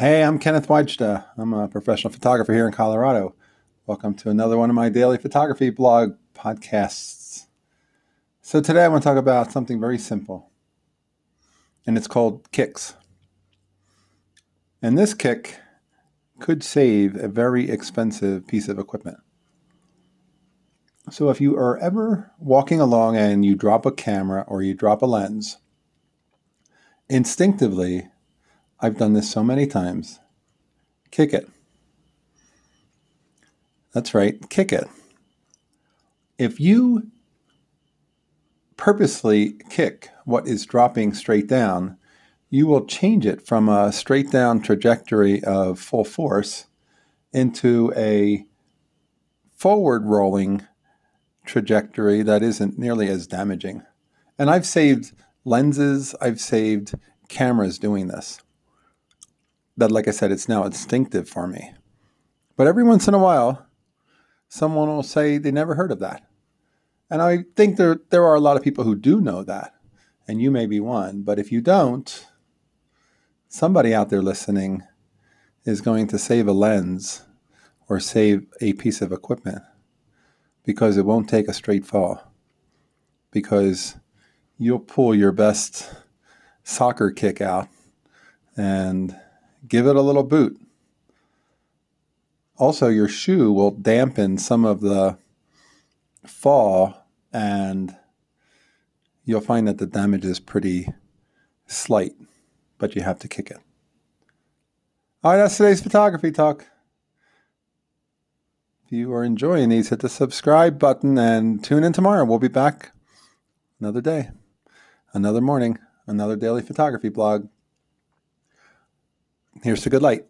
I'm Kenneth Weidsta. I'm a professional photographer here in Colorado. Welcome to another one of my daily photography blog podcasts. So, today I want to talk about something very simple, and it's called kicks. And this kick could save a very expensive piece of equipment. So, if you are ever walking along and you drop a camera or you drop a lens, instinctively, I've done this so many times. Kick it. That's right, kick it. If you purposely kick what is dropping straight down, you will change it from a straight down trajectory of full force into a forward rolling trajectory that isn't nearly as damaging. And I've saved lenses, I've saved cameras doing this that, like I said, it's now instinctive for me. But every once in a while, someone will say they never heard of that. And I think there, there are a lot of people who do know that, and you may be one. But if you don't, somebody out there listening is going to save a lens or save a piece of equipment because it won't take a straight fall. Because you'll pull your best soccer kick out and give it a little boot. Also, your shoe will dampen some of the fall, and you'll find that the damage is pretty slight, but you have to kick it. All right, that's today's photography talk. If you are enjoying these, hit the subscribe button and tune in tomorrow. We'll be back another day, another morning, another daily photography blog. Here's to good light.